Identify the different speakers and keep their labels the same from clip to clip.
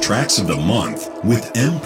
Speaker 1: Tracks of the month with M.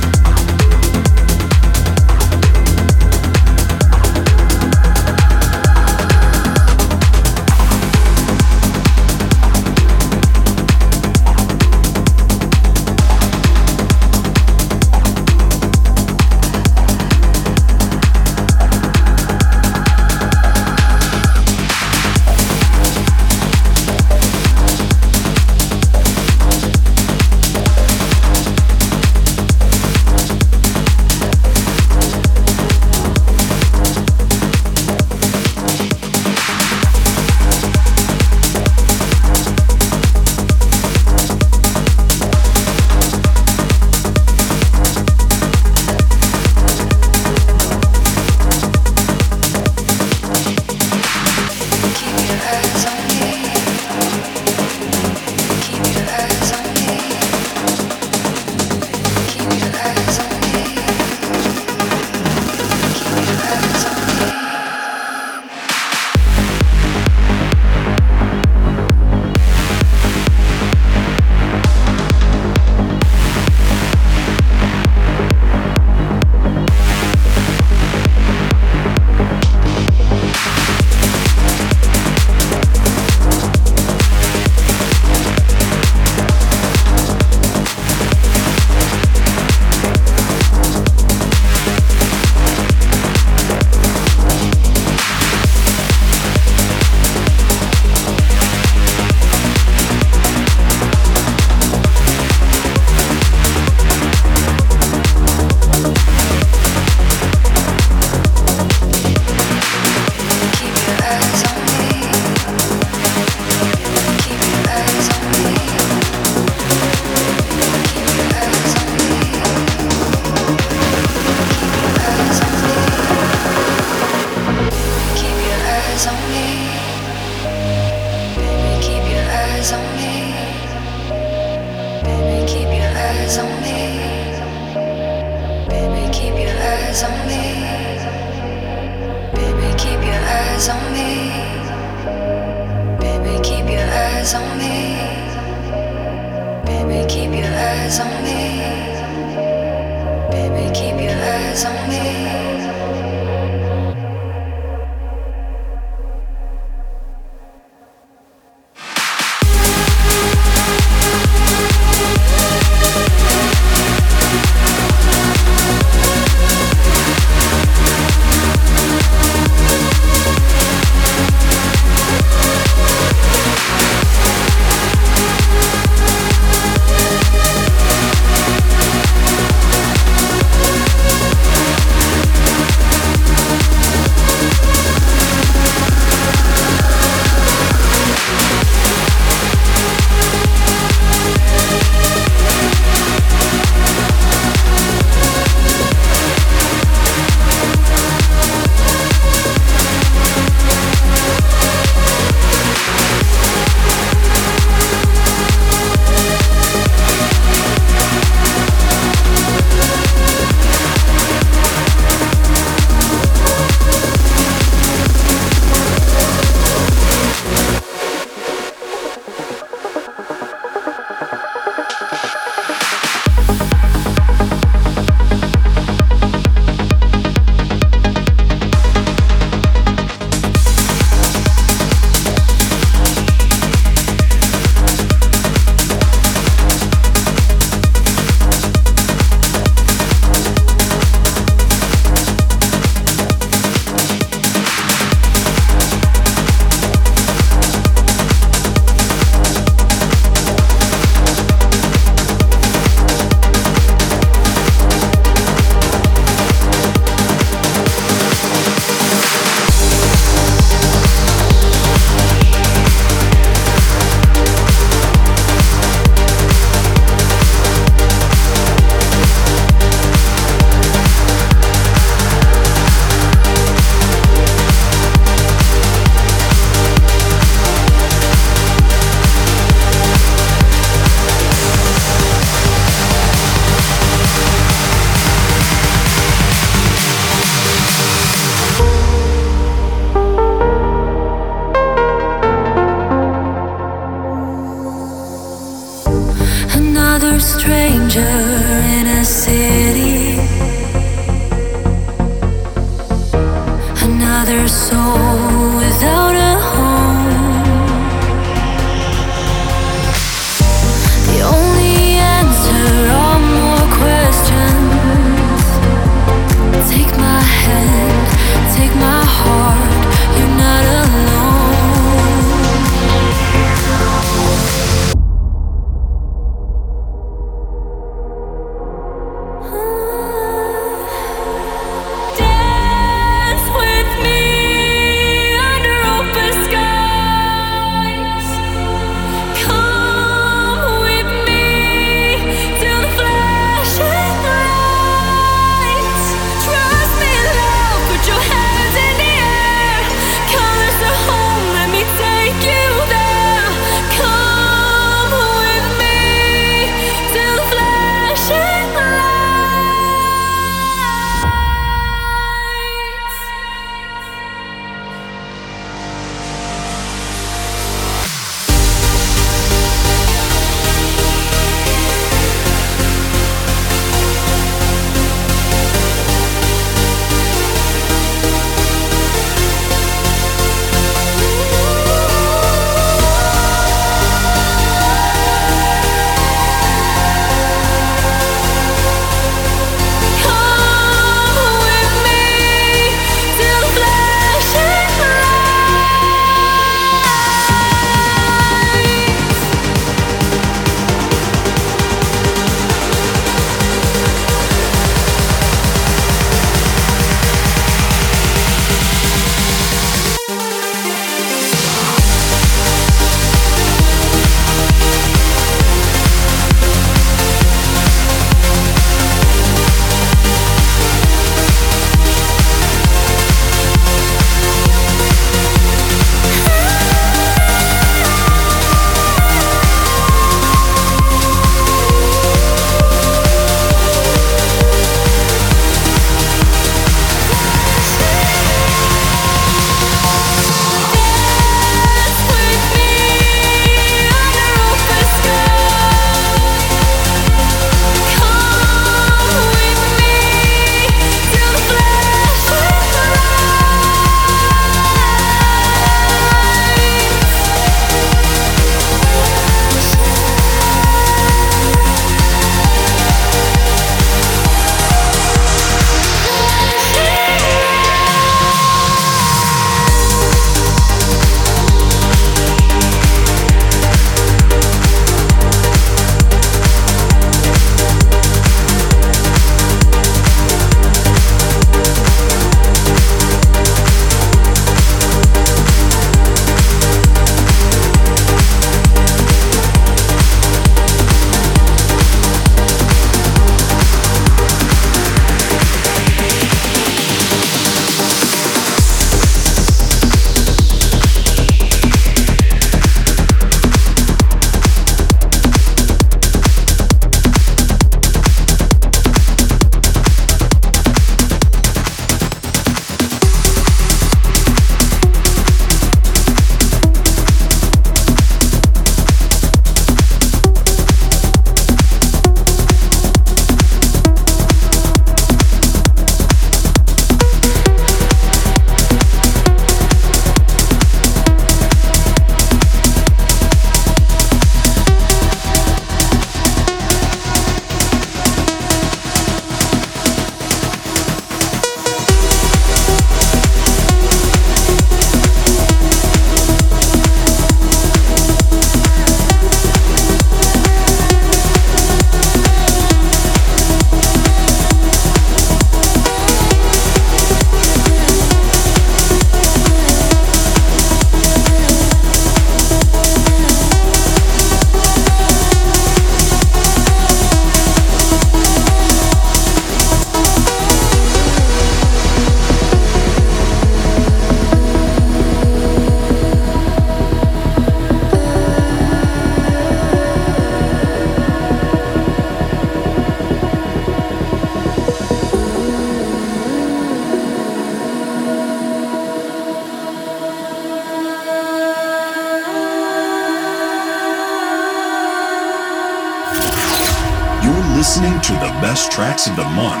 Speaker 1: of the month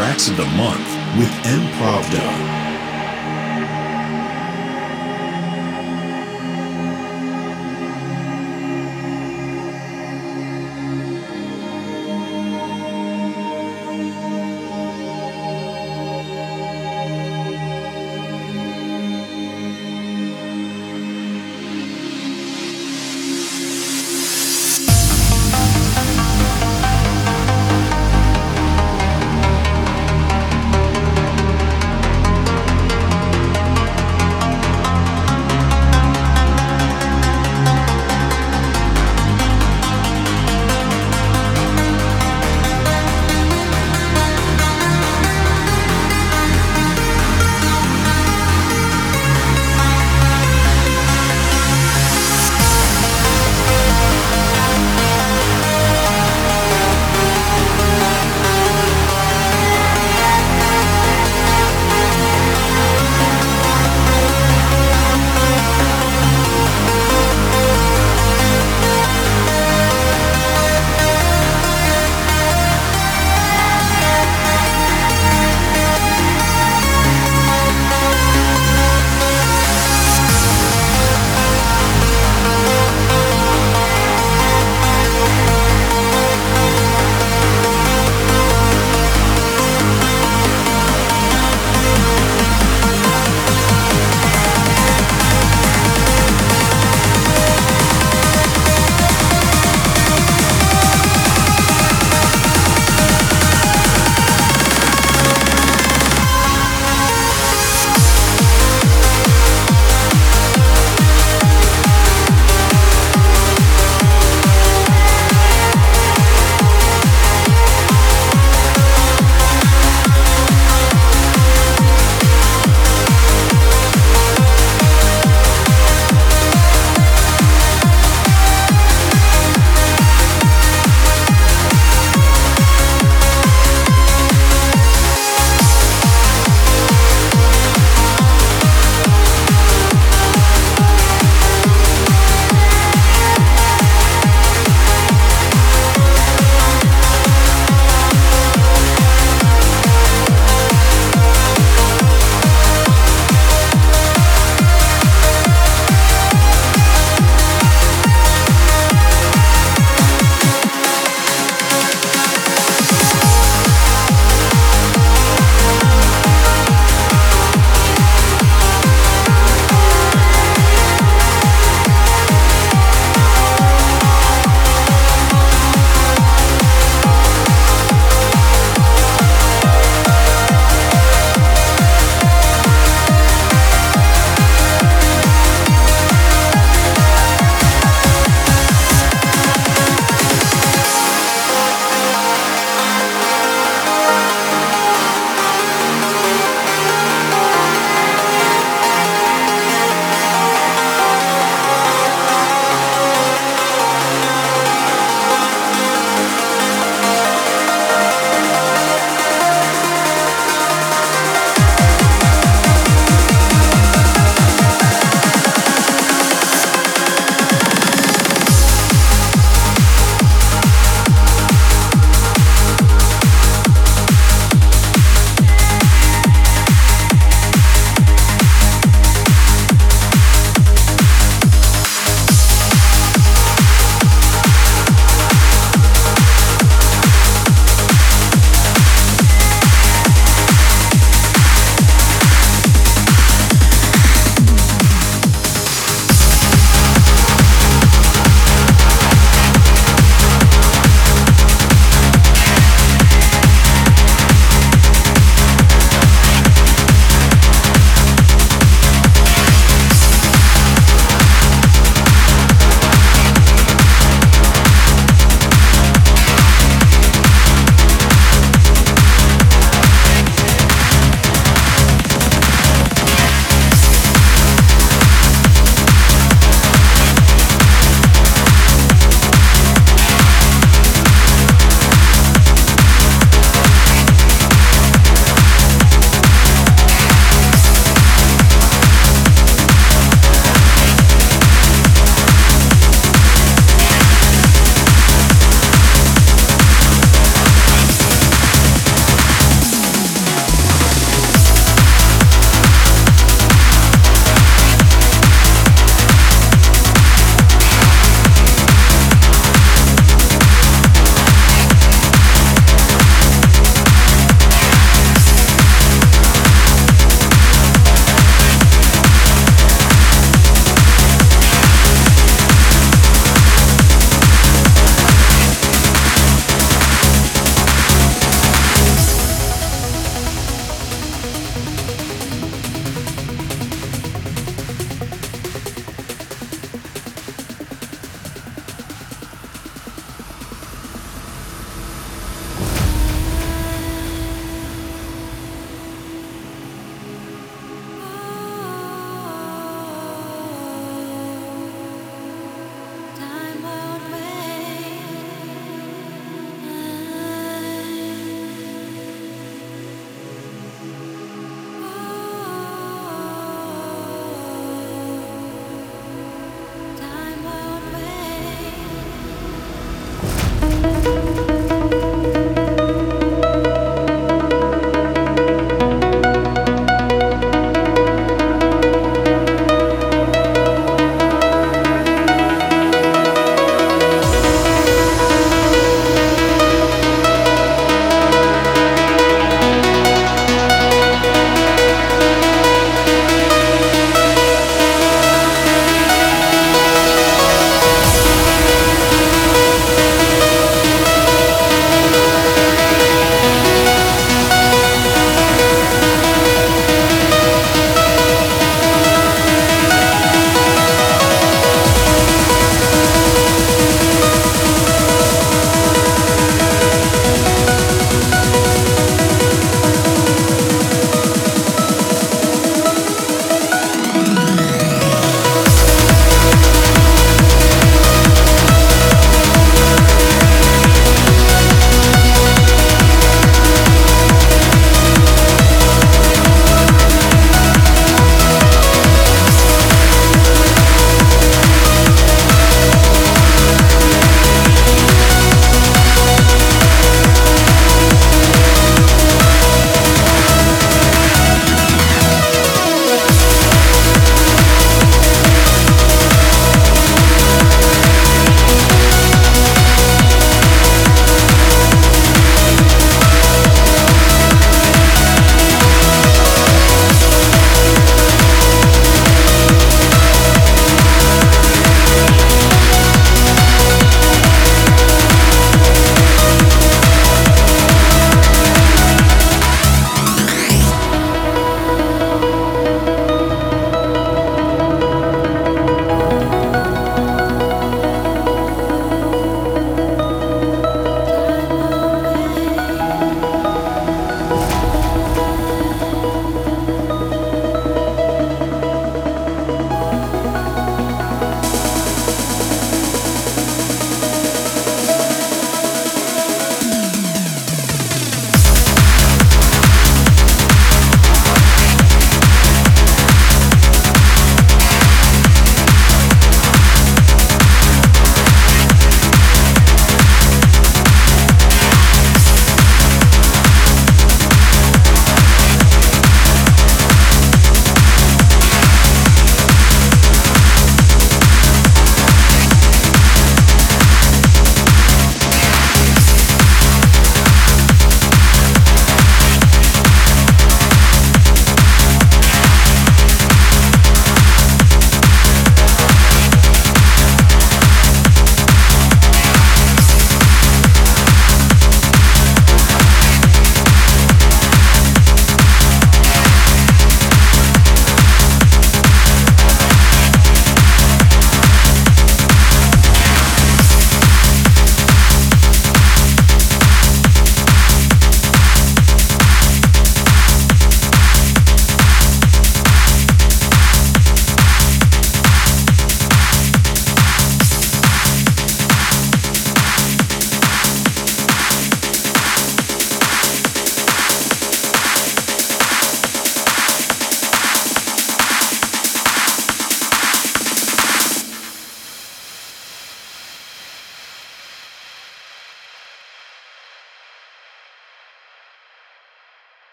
Speaker 1: tracks of the month.